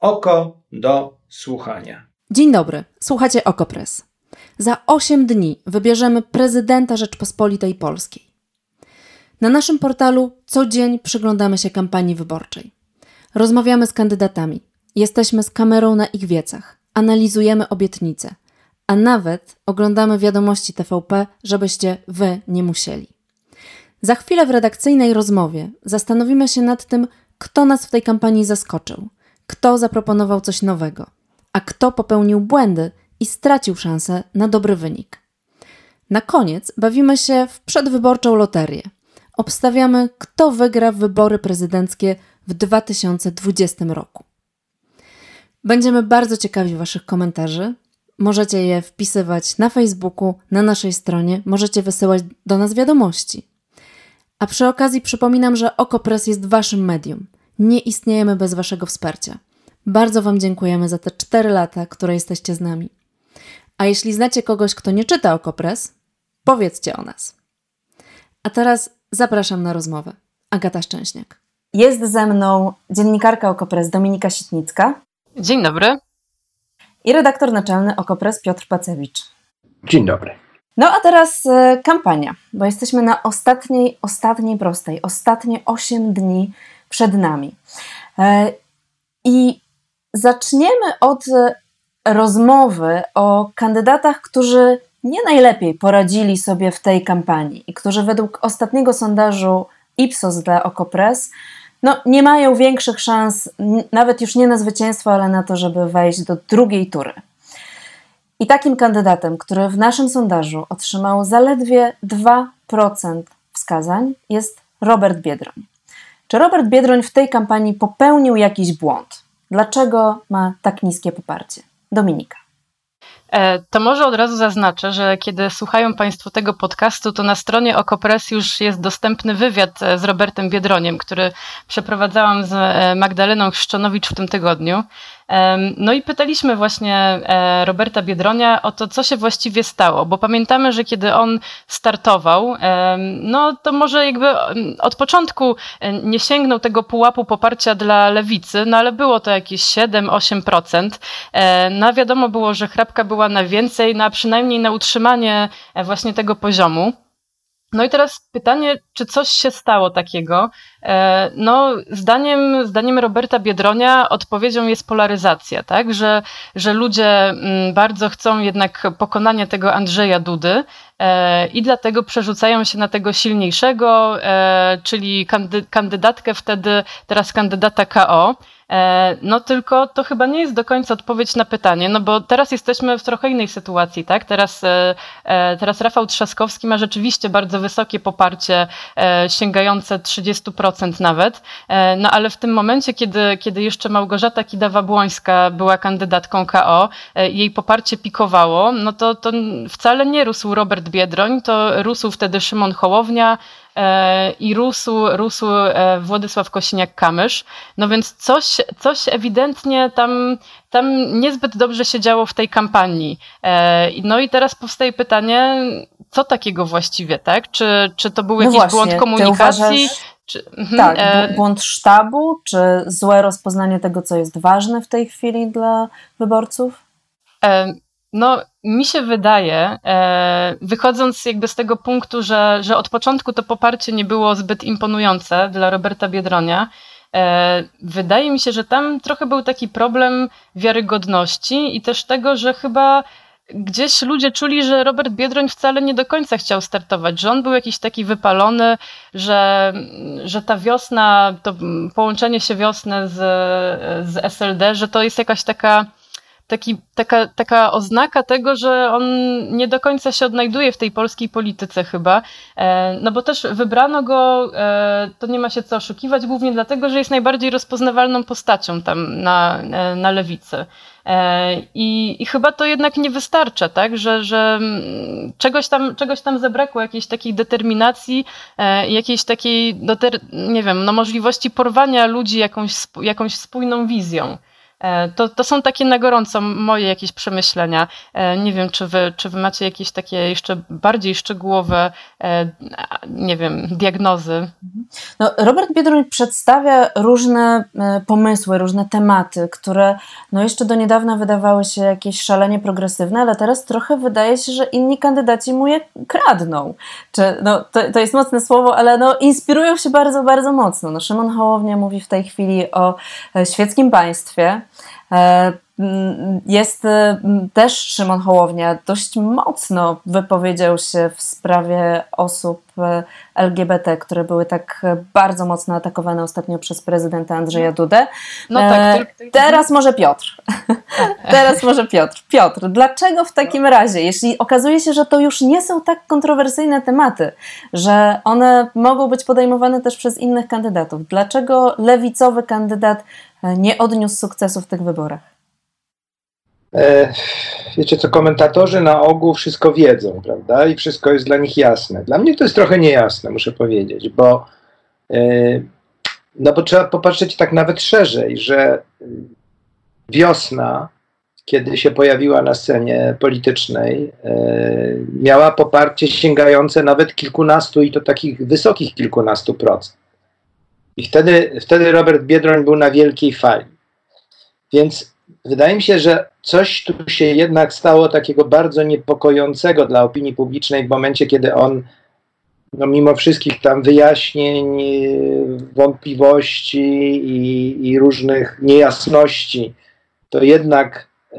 oko do słuchania. Dzień dobry, słuchacie Okopres. Za 8 dni wybierzemy prezydenta Rzeczpospolitej Polskiej. Na naszym portalu co dzień przyglądamy się kampanii wyborczej. Rozmawiamy z kandydatami, jesteśmy z kamerą na ich wiecach, analizujemy obietnice, a nawet oglądamy wiadomości TVP, żebyście wy nie musieli. Za chwilę w redakcyjnej rozmowie zastanowimy się nad tym, kto nas w tej kampanii zaskoczył, kto zaproponował coś nowego, a kto popełnił błędy i stracił szansę na dobry wynik. Na koniec bawimy się w przedwyborczą loterię. Obstawiamy, kto wygra wybory prezydenckie w 2020 roku. Będziemy bardzo ciekawi Waszych komentarzy. Możecie je wpisywać na Facebooku, na naszej stronie, możecie wysyłać do nas wiadomości. A przy okazji przypominam, że Okopres jest Waszym medium. Nie istniejemy bez Waszego wsparcia. Bardzo Wam dziękujemy za te 4 lata, które jesteście z nami. A jeśli znacie kogoś, kto nie czyta Okopres, powiedzcie o nas. A teraz zapraszam na rozmowę. Agata Szczęśniak. Jest ze mną dziennikarka Okopres Dominika Sitnicka. Dzień dobry. I redaktor naczelny Okopres Piotr Pacewicz. Dzień dobry. No a teraz e, kampania, bo jesteśmy na ostatniej, ostatniej prostej, ostatnie 8 dni przed nami. E, I zaczniemy od e, rozmowy o kandydatach, którzy nie najlepiej poradzili sobie w tej kampanii i którzy według ostatniego sondażu Ipsos dla Okopres no, nie mają większych szans, nawet już nie na zwycięstwo, ale na to, żeby wejść do drugiej tury. I takim kandydatem, który w naszym sondażu otrzymał zaledwie 2% wskazań, jest Robert Biedroń. Czy Robert Biedroń w tej kampanii popełnił jakiś błąd? Dlaczego ma tak niskie poparcie? Dominika. E, to może od razu zaznaczę, że kiedy słuchają Państwo tego podcastu, to na stronie Okopres już jest dostępny wywiad e, z Robertem Biedroniem, który przeprowadzałam z e, Magdaleną Chrzczonowicz w tym tygodniu. No i pytaliśmy właśnie e, Roberta Biedronia o to, co się właściwie stało, bo pamiętamy, że kiedy on startował, no to może jakby od początku e, nie sięgnął tego pułapu poparcia dla lewicy, no ale było to jakieś 7-8%. E, no wiadomo było, że chrapka była na więcej, na przynajmniej na utrzymanie właśnie tego poziomu. No i teraz pytanie, czy coś się stało takiego? E, no, zdaniem, zdaniem Roberta Biedronia odpowiedzią jest polaryzacja, tak? Że, że ludzie mm, bardzo chcą jednak pokonania tego Andrzeja Dudy e, i dlatego przerzucają się na tego silniejszego, e, czyli kandydatkę wtedy, teraz kandydata KO. E, no tylko to chyba nie jest do końca odpowiedź na pytanie, no bo teraz jesteśmy w trochę innej sytuacji, tak? Teraz, e, e, teraz Rafał Trzaskowski ma rzeczywiście bardzo wysokie poparcie, sięgające 30% nawet, no ale w tym momencie, kiedy, kiedy jeszcze Małgorzata Kidawa-Błońska była kandydatką KO, jej poparcie pikowało, no to, to wcale nie rósł Robert Biedroń, to rósł wtedy Szymon Hołownia, i rósł, rósł e, Władysław Kosiniak-Kamysz. No więc coś, coś ewidentnie tam, tam niezbyt dobrze się działo w tej kampanii. E, no i teraz powstaje pytanie, co takiego właściwie, tak? Czy, czy to był no jakiś właśnie, błąd komunikacji? Czy, mhm, tak, błąd sztabu, czy złe rozpoznanie tego, co jest ważne w tej chwili dla wyborców? No, mi się wydaje, e, wychodząc jakby z tego punktu, że, że od początku to poparcie nie było zbyt imponujące dla Roberta Biedronia, e, wydaje mi się, że tam trochę był taki problem wiarygodności i też tego, że chyba gdzieś ludzie czuli, że Robert Biedroń wcale nie do końca chciał startować, że on był jakiś taki wypalony, że, że ta wiosna, to połączenie się wiosny z, z SLD, że to jest jakaś taka taki, taka, taka oznaka tego, że on nie do końca się odnajduje w tej polskiej polityce chyba. E, no bo też wybrano go, e, to nie ma się co oszukiwać, głównie dlatego, że jest najbardziej rozpoznawalną postacią tam na, e, na lewicy. I, I, chyba to jednak nie wystarcza, tak? że, że mm, czegoś, tam, czegoś tam zabrakło, jakiejś takiej determinacji, jakiejś takiej, nie wiem, no możliwości porwania ludzi jakąś, jakąś spójną wizją. E, to, to są takie na gorąco moje jakieś przemyślenia. E, nie wiem, czy wy, czy wy macie jakieś takie jeszcze bardziej szczegółowe, e, nie wiem, diagnozy. No, Robert Biedroń przedstawia różne pomysły, różne tematy, które no jeszcze do niedawna wydawały się jakieś szalenie progresywne, ale teraz trochę wydaje się, że inni kandydaci mu je kradną. Czy, no, to, to jest mocne słowo, ale no, inspirują się bardzo, bardzo mocno. No, Szymon Hołownia mówi w tej chwili o świeckim państwie, E, mm, jest e, też Szymon Hołownia dość mocno wypowiedział się w sprawie osób e, LGBT, które były tak bardzo mocno atakowane ostatnio przez prezydenta Andrzeja Dudę. No tak, Teraz może Piotr. Teraz może Piotr. Piotr, dlaczego w takim razie, jeśli okazuje się, że to już nie są tak kontrowersyjne tematy, że one mogą być podejmowane też przez innych kandydatów, dlaczego lewicowy kandydat nie odniósł sukcesu w tych wyborach? E, wiecie co, komentatorzy na ogół wszystko wiedzą, prawda? I wszystko jest dla nich jasne. Dla mnie to jest trochę niejasne, muszę powiedzieć, bo e, no bo trzeba popatrzeć tak nawet szerzej, że wiosna, kiedy się pojawiła na scenie politycznej, e, miała poparcie sięgające nawet kilkunastu i to takich wysokich kilkunastu procent. I wtedy, wtedy Robert Biedroń był na wielkiej fali. Więc wydaje mi się, że coś tu się jednak stało takiego bardzo niepokojącego dla opinii publicznej w momencie, kiedy on, no mimo wszystkich tam wyjaśnień, wątpliwości i, i różnych niejasności, to jednak y,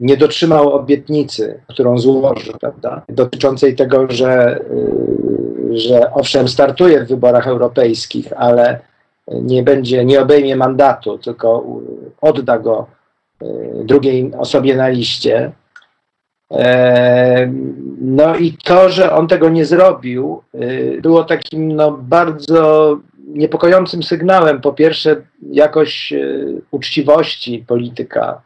nie dotrzymał obietnicy, którą złożył, prawda, dotyczącej tego, że y, że owszem, startuje w wyborach europejskich, ale nie będzie, nie obejmie mandatu, tylko odda go e, drugiej osobie na liście. E, no i to, że on tego nie zrobił, e, było takim no, bardzo niepokojącym sygnałem. Po pierwsze, jakość uczciwości polityka,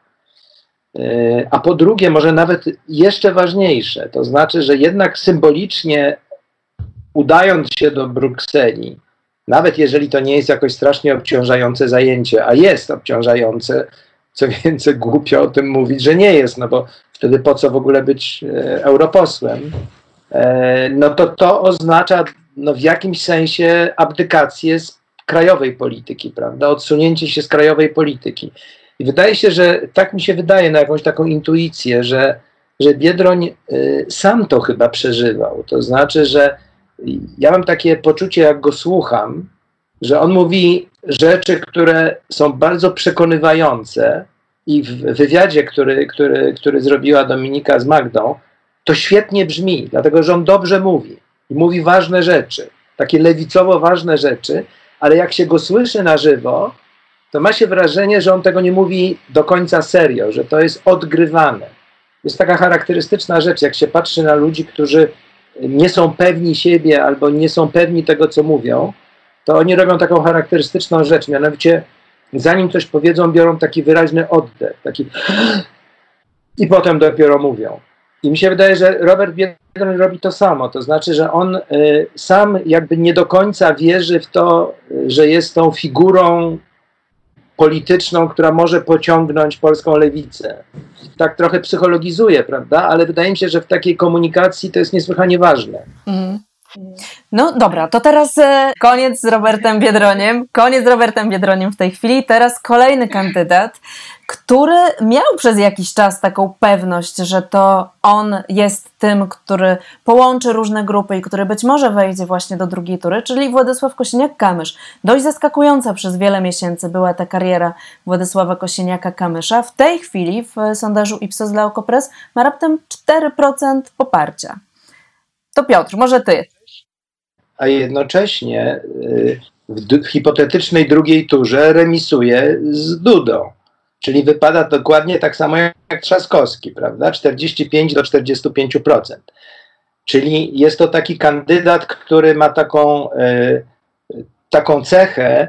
a po drugie, może nawet jeszcze ważniejsze, to znaczy, że jednak symbolicznie udając się do Brukseli, nawet jeżeli to nie jest jakoś strasznie obciążające zajęcie, a jest obciążające, co więcej, głupio o tym mówić, że nie jest, no bo wtedy po co w ogóle być e, europosłem, e, no to to oznacza no, w jakimś sensie abdykację z krajowej polityki, prawda? Odsunięcie się z krajowej polityki. I wydaje się, że tak mi się wydaje na jakąś taką intuicję, że, że Biedroń y, sam to chyba przeżywał. To znaczy, że ja mam takie poczucie, jak go słucham, że on mówi rzeczy, które są bardzo przekonywające i w wywiadzie, który, który, który zrobiła Dominika z Magdą, to świetnie brzmi, dlatego że on dobrze mówi i mówi ważne rzeczy, takie lewicowo ważne rzeczy, ale jak się go słyszy na żywo, to ma się wrażenie, że on tego nie mówi do końca serio, że to jest odgrywane. Jest taka charakterystyczna rzecz, jak się patrzy na ludzi, którzy nie są pewni siebie albo nie są pewni tego, co mówią, to oni robią taką charakterystyczną rzecz, mianowicie zanim coś powiedzą, biorą taki wyraźny oddech, taki i potem dopiero mówią. I mi się wydaje, że Robert Biedroń robi to samo, to znaczy, że on y, sam jakby nie do końca wierzy w to, że jest tą figurą polityczną, która może pociągnąć polską lewicę. Tak trochę psychologizuje, prawda? Ale wydaje mi się, że w takiej komunikacji to jest niesłychanie ważne. Mhm. No dobra, to teraz e, koniec z Robertem Biedroniem. Koniec z Robertem Biedroniem w tej chwili. Teraz kolejny kandydat, który miał przez jakiś czas taką pewność, że to on jest tym, który połączy różne grupy i który być może wejdzie właśnie do drugiej tury, czyli Władysław Kosiniak-Kamysz. Dość zaskakująca przez wiele miesięcy była ta kariera Władysława Kosiniaka-Kamysza. W tej chwili w sondażu Ipsos dla Okopres ma raptem 4% poparcia. To Piotr, może ty a jednocześnie y, w hipotetycznej drugiej turze remisuje z Dudą. Czyli wypada dokładnie tak samo jak Trzaskowski, prawda? 45 do 45%. Czyli jest to taki kandydat, który ma taką, y, taką cechę,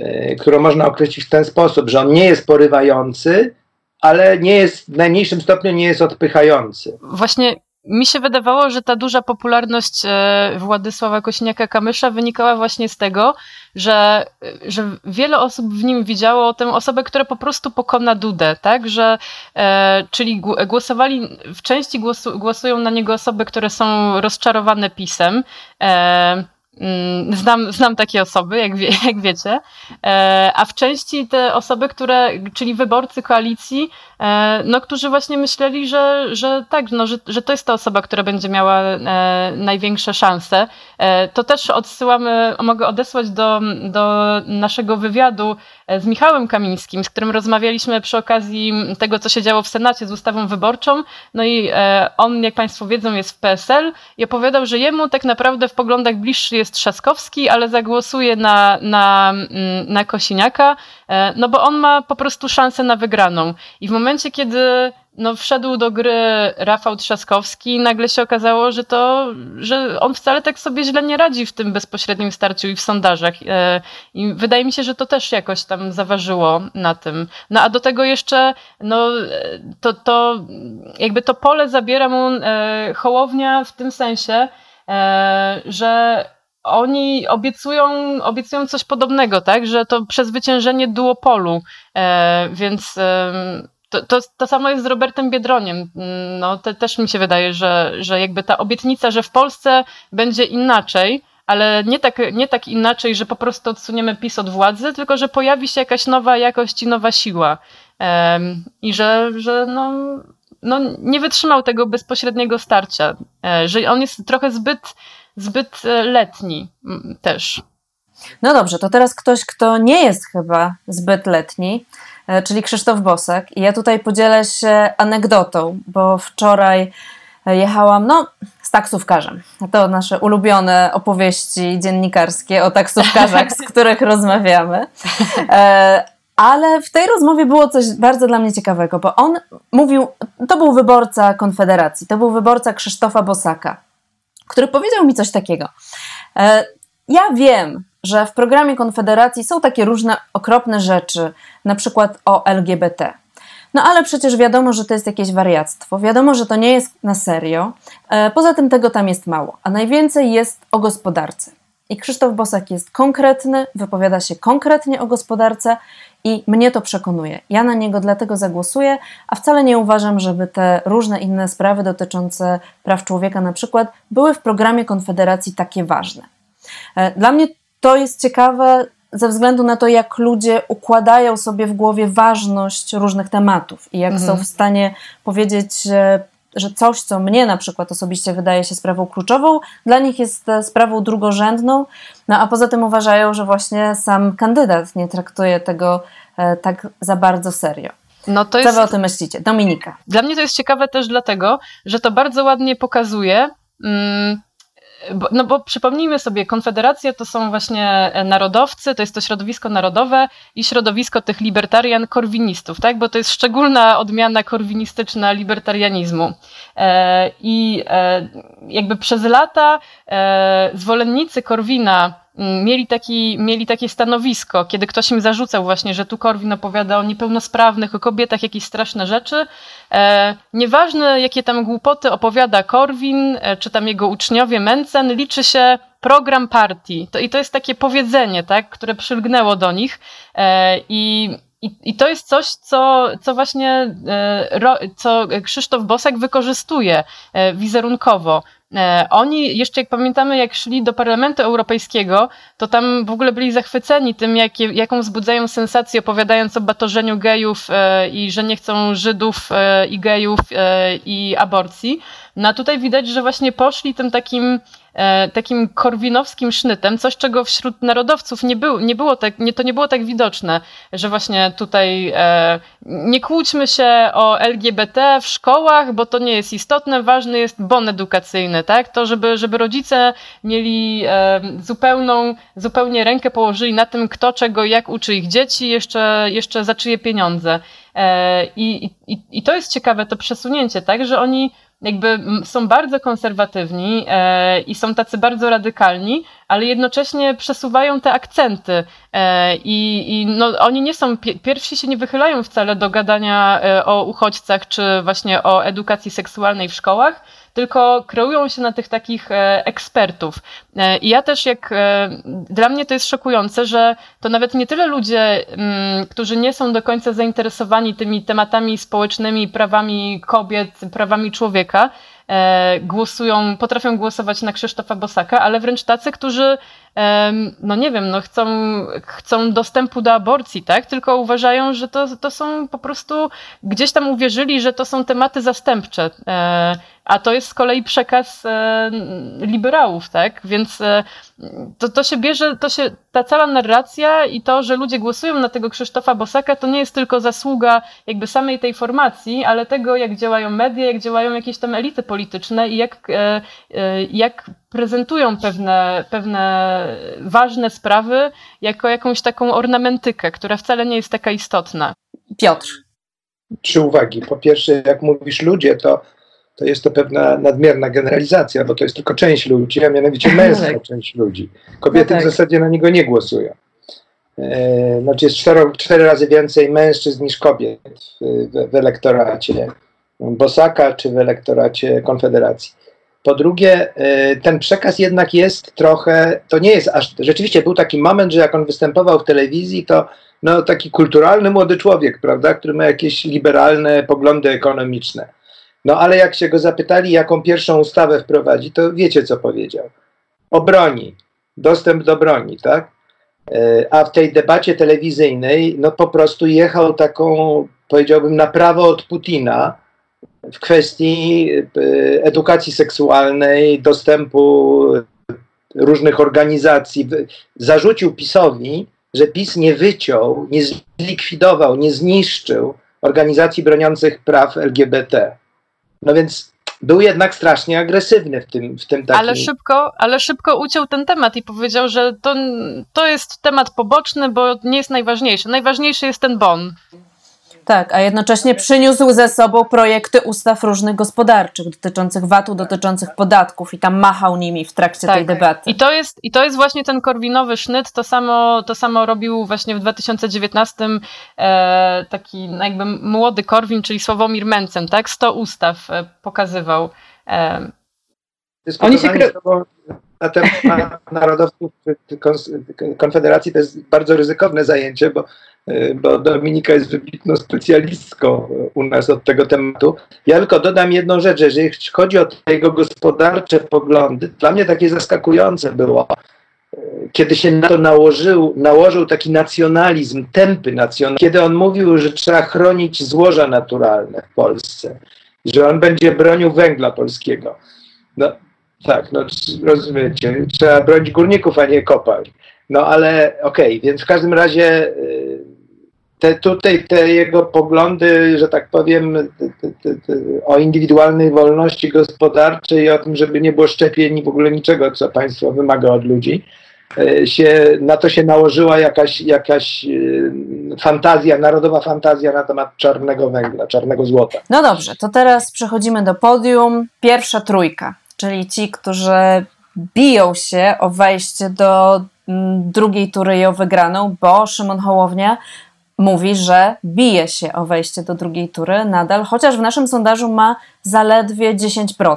y, którą można określić w ten sposób, że on nie jest porywający, ale nie jest w najmniejszym stopniu nie jest odpychający. Właśnie mi się wydawało, że ta duża popularność e, Władysława Kośniaka-Kamysza wynikała właśnie z tego, że, że wiele osób w nim widziało tę osobę, która po prostu pokona Dudę, tak? Że, e, czyli głosowali, w części głosu, głosują na niego osoby, które są rozczarowane pisem. E, znam, znam takie osoby, jak, wie, jak wiecie, e, a w części te osoby, które, czyli wyborcy koalicji, e, no, którzy właśnie myśleli, że, że tak, no, że, że to jest ta osoba, która będzie miała e, największe szanse. To też odsyłamy, mogę odesłać do, do naszego wywiadu z Michałem Kamińskim, z którym rozmawialiśmy przy okazji tego, co się działo w Senacie z ustawą wyborczą. No i on, jak Państwo wiedzą, jest w PSL i opowiadał, że jemu tak naprawdę w poglądach bliższy jest jest Trzaskowski, ale zagłosuje na, na, mm, na Kosiniaka, e, no bo on ma po prostu szansę na wygraną. I w momencie, kiedy no, wszedł do gry Rafał Trzaskowski, nagle się okazało, że to, że on wcale tak sobie źle nie radzi w tym bezpośrednim starciu i w sondażach. E, I wydaje mi się, że to też jakoś tam zaważyło na tym. No a do tego jeszcze, no, to, to jakby to pole zabiera mu e, Hołownia w tym sensie, że oni obiecują, obiecują coś podobnego, tak? Że to przezwyciężenie duopolu, e, więc e, to, to, to, samo jest z Robertem Biedroniem. No, te, też mi się wydaje, że, że jakby ta obietnica, że w Polsce będzie inaczej, ale nie tak, nie tak inaczej, że po prostu odsuniemy PiS od władzy, tylko że pojawi się jakaś nowa jakość i nowa siła. E, I że, że no, no, nie wytrzymał tego bezpośredniego starcia, e, że on jest trochę zbyt zbyt e, letni też. No dobrze, to teraz ktoś, kto nie jest chyba zbyt letni, czyli Krzysztof Bosak. I ja tutaj podzielę się anegdotą, bo wczoraj jechałam, no, z taksówkarzem. To nasze ulubione opowieści dziennikarskie o taksówkarzach, z których rozmawiamy. E, ale w tej rozmowie było coś bardzo dla mnie ciekawego, bo on mówił, to był wyborca Konfederacji, to był wyborca Krzysztofa Bosaka który powiedział mi coś takiego. E, ja wiem, że w programie Konfederacji są takie różne okropne rzeczy, na przykład o LGBT. No ale przecież wiadomo, że to jest jakieś wariactwo, wiadomo, że to nie jest na serio. E, poza tym tego tam jest mało, a najwięcej jest o gospodarce. I Krzysztof Bosak jest konkretny, wypowiada się konkretnie o gospodarce i mnie to przekonuje. Ja na niego dlatego zagłosuję, a wcale nie uważam, żeby te różne inne sprawy dotyczące praw człowieka na przykład były w programie Konfederacji takie ważne. E, dla mnie to jest ciekawe ze względu na to, jak ludzie układają sobie w głowie ważność różnych tematów i jak mhm. są w stanie powiedzieć że coś, co mnie na przykład osobiście wydaje się sprawą kluczową, dla nich jest e, sprawą drugorzędną, no a poza tym uważają, że właśnie sam kandydat nie traktuje tego e, tak za bardzo serio. No to jest... Co wy o tym myślicie? Dominika. Dla mnie to jest ciekawe też dlatego, że to bardzo ładnie pokazuje, mm, no bo przypomnijmy sobie, Konfederacja to są właśnie e, narodowcy, to jest to środowisko narodowe i środowisko tych libertarian korwinistów, tak? Bo to jest szczególna odmiana korwinistyczna libertarianizmu. E, I e, jakby przez lata zwolennicy Korwina mieli, taki, mieli takie stanowisko, kiedy ktoś im zarzucał właśnie, że tu Korwin opowiada o niepełnosprawnych, o kobietach, jakieś straszne rzeczy. E, nieważne, jakie tam głupoty opowiada Korwin, e, czy tam jego uczniowie Mencen, liczy się program partii. To, I to jest takie powiedzenie, tak, które przylgnęło do nich. E, I i, I to jest coś, co, co właśnie e, co Krzysztof Bosak wykorzystuje e, wizerunkowo. E, oni jeszcze, jak pamiętamy, jak szli do Parlamentu Europejskiego, to tam w ogóle byli zachwyceni tym, jaką wzbudzają sensację, opowiadając o batorzeniu gejów i że nie chcą Żydów i gejów i aborcji. No a tutaj widać, że właśnie poszli tym takim takim korwinowskim sznytem, coś czego wśród narodowców nie, był, nie było tak, nie, to nie było tak widoczne, że właśnie tutaj e, nie kłóćmy się o LGBT w szkołach, bo to nie jest istotne, ważny jest bon edukacyjny, tak? To, żeby, żeby rodzice mieli e, zupełną, zupełnie rękę położyli na tym, kto czego, jak uczy ich dzieci, jeszcze, jeszcze za czyje pieniądze. E, i, i, I to jest ciekawe, to przesunięcie, tak? Że oni jakby są bardzo konserwatywni e, i są tacy bardzo radykalni, ale jednocześnie przesuwają te akcenty i, i no, oni nie są, pierwsi się nie wychylają wcale do gadania o uchodźcach czy właśnie o edukacji seksualnej w szkołach, tylko kreują się na tych takich e, ekspertów. E, I ja też jak, e, dla mnie to jest szokujące, że to nawet nie tyle ludzie, mm, którzy nie są do końca zainteresowani tymi tematami społecznymi, prawami kobiet, prawami człowieka, głosują, potrafią głosować na Krzysztofa Bosaka, ale wręcz tacy, którzy no nie wiem, no chcą, chcą dostępu do aborcji, tak? Tylko uważają, że to, to są po prostu, gdzieś tam uwierzyli, że to są tematy zastępcze. E, a to jest z kolei przekaz e, liberałów, tak? Więc e, to, to się bierze, to się, ta cała narracja i to, że ludzie głosują na tego Krzysztofa Bosaka, to nie jest tylko zasługa jakby samej tej formacji, ale tego, jak działają media, jak działają jakieś tam elity polityczne i jak, jak prezentują pewne, pewne ważne sprawy jako jakąś taką ornamentykę, która wcale nie jest taka istotna. Piotr. Trzy uwagi. Po pierwsze, jak mówisz ludzie, to, to jest to pewna nadmierna generalizacja, bo to jest tylko część ludzi, a mianowicie męska tak. część ludzi. Kobiety no tak. w zasadzie na niego nie głosują. E, znaczy jest cztery, cztery razy więcej mężczyzn niż kobiet w, w, elektoracie Bosaka czy w elektoracie Konfederacji. Po drugie, y, ten przekaz jednak jest trochę, to nie jest aż, rzeczywiście był taki moment, że jak on występował w telewizji, to no, taki kulturalny młody człowiek, prawda, który ma jakieś liberalne poglądy ekonomiczne. No ale jak się go zapytali, jaką pierwszą ustawę wprowadzi, to wiecie, co powiedział. O broni, dostęp do broni, tak? Y, a w tej debacie telewizyjnej, no po prostu jechał taką, powiedziałbym, na prawo od Putina, w kwestii y, edukacji seksualnej, dostępu różnych organizacji. Zarzucił PiSowi, że PiS nie wyciął, nie zlikwidował, nie zniszczył organizacji broniących praw LGBT. No więc był jednak strasznie agresywny w tym, w tym takim... Ale szybko, ale szybko uciął ten temat i powiedział, że to, to jest temat poboczny, bo nie jest najważniejszy. Najważniejszy jest ten bon. Tak, a jednocześnie przyniósł ze sobą projekty ustaw różnych gospodarczych dotyczących VAT-u, dotyczących podatków i tam machał nimi w trakcie tak. tej debaty. I to, jest, I to jest właśnie ten korwinowy sznyt, to samo, to samo robił właśnie w 2019 e, taki jakby młody Korwin, czyli Sławomir Mencen, tak? 100 ustaw e, pokazywał. E. Oni się kry na temat narodowców Konfederacji to jest bardzo ryzykowne zajęcie, bo, bo Dominika jest wybitną specjalistką u nas od tego tematu. Ja tylko dodam jedną rzecz, jeżeli chodzi o jego gospodarcze poglądy, dla mnie takie zaskakujące było, kiedy się na to nałożył, nałożył taki nacjonalizm, tępy nacjonalizm, kiedy on mówił, że trzeba chronić złoża naturalne w Polsce, że on będzie bronił węgla polskiego. No, tak, no rozumiecie, trzeba bronić górników, a nie kopalń. No ale okej, okay, więc w każdym razie y, te, tutaj te jego poglądy, że tak powiem, te, te, o indywidualnej wolności gospodarczej o tym, żeby nie było szczepień i w ogóle niczego, co państwo wymaga od ludzi, y, się, na to się nałożyła jakaś, jakaś y, fantazja, narodowa fantazja na temat czarnego węgla, czarnego złota. No dobrze, to teraz przechodzimy do podium. Pierwsza trójka czyli ci, którzy biją się o wejście do mm, drugiej tury i o wygraną, bo Szymon Hołownia mówi, że bije się o wejście do drugiej tury nadal, chociaż w naszym sondażu ma zaledwie 10%.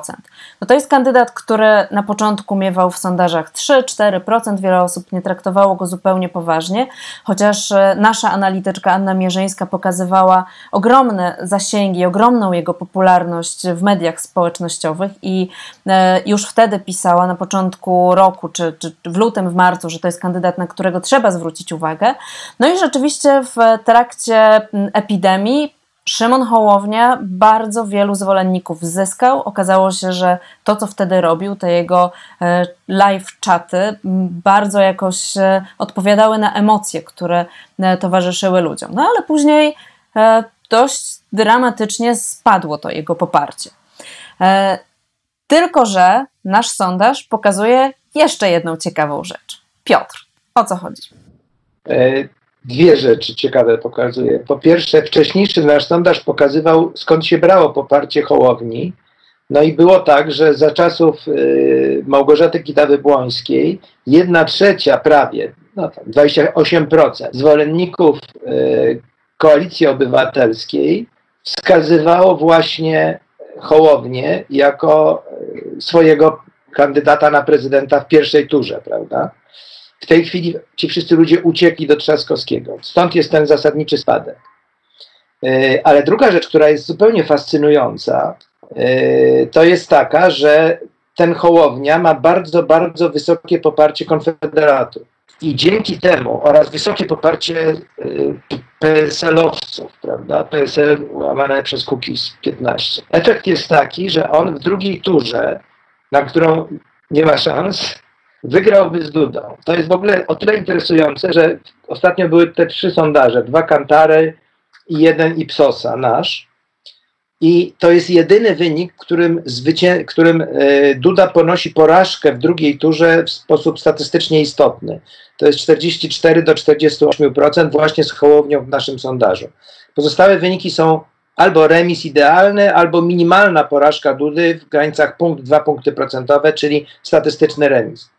No to jest kandydat, który na początku miewał w sondażach 3-4%, wiele osób nie traktowało go zupełnie poważnie, chociaż e, nasza analityczka Anna Mierzyńska pokazywała ogromne zasięgi, ogromną jego popularność w mediach społecznościowych i e, już wtedy pisała na początku roku, czy, czy w lutym, w marcu, że to jest kandydat, na którego trzeba zwrócić uwagę. No i rzeczywiście w trakcie epidemii Szymon Hołownia bardzo wielu zwolenników zyskał. Okazało się, że to, co wtedy robił, te jego e, live czaty, bardzo jakoś e, odpowiadały na emocje, które e, towarzyszyły ludziom. No ale później dość dramatycznie spadło to jego poparcie. Tylko, że nasz sondaż pokazuje jeszcze jedną ciekawą rzecz. Piotr, o co chodzi? Dwie rzeczy ciekawe pokazuje. Po pierwsze, wcześniejszy nasz sondaż pokazywał, skąd się brało poparcie Hołowni, No i było tak, że za czasów y, Małgorzaty Kidawy-Błońskiej jedna trzecia prawie, no tam 28% zwolenników y, Koalicji Obywatelskiej wskazywało właśnie Hołownię jako y, swojego kandydata na prezydenta w pierwszej turze, prawda? W tej chwili ci wszyscy ludzie uciekli do Trzaskowskiego. Stąd jest ten zasadniczy spadek. Ale druga rzecz, która jest zupełnie fascynująca, Yy, to jest taka, że ten Hołownia ma bardzo, bardzo wysokie poparcie konfederatów. I dzięki temu oraz wysokie poparcie yy, PSL-owców, prawda, PSL łamane przez Kukiz 15. Efekt jest taki, że on w drugiej turze, na którą nie ma szans, wygrałby z Dudą. To jest w ogóle o tyle interesujące, że ostatnio były te trzy sondaże, dwa Kantary i jeden Ipsosa, nasz, i to jest jedyny wynik, którym, zwycię- którym e, Duda ponosi porażkę w drugiej turze w sposób statystycznie istotny. To jest 44 do 48% właśnie z Hołownią w naszym sondażu. Pozostałe wyniki są albo remis idealny, albo minimalna porażka Dudy w granicach punkt, dwa punkty procentowe, czyli statystyczny remis.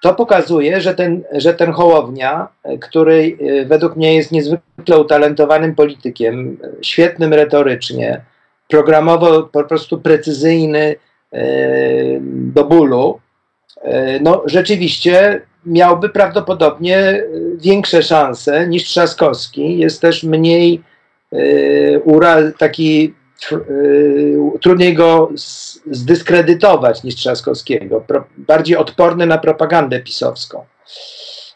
To pokazuje, że ten, że ten Hołownia, który e, według mnie jest niezwykle utalentowanym politykiem, świetnym retorycznie, programowo po prostu precyzyjny e, do bólu, e, no rzeczywiście miałby prawdopodobnie większe szanse niż Trzaskowski. Jest też mniej ura, taki trudniej go zdyskredytować niż Trzaskowskiego. bardziej odporny na propagandę pisowską.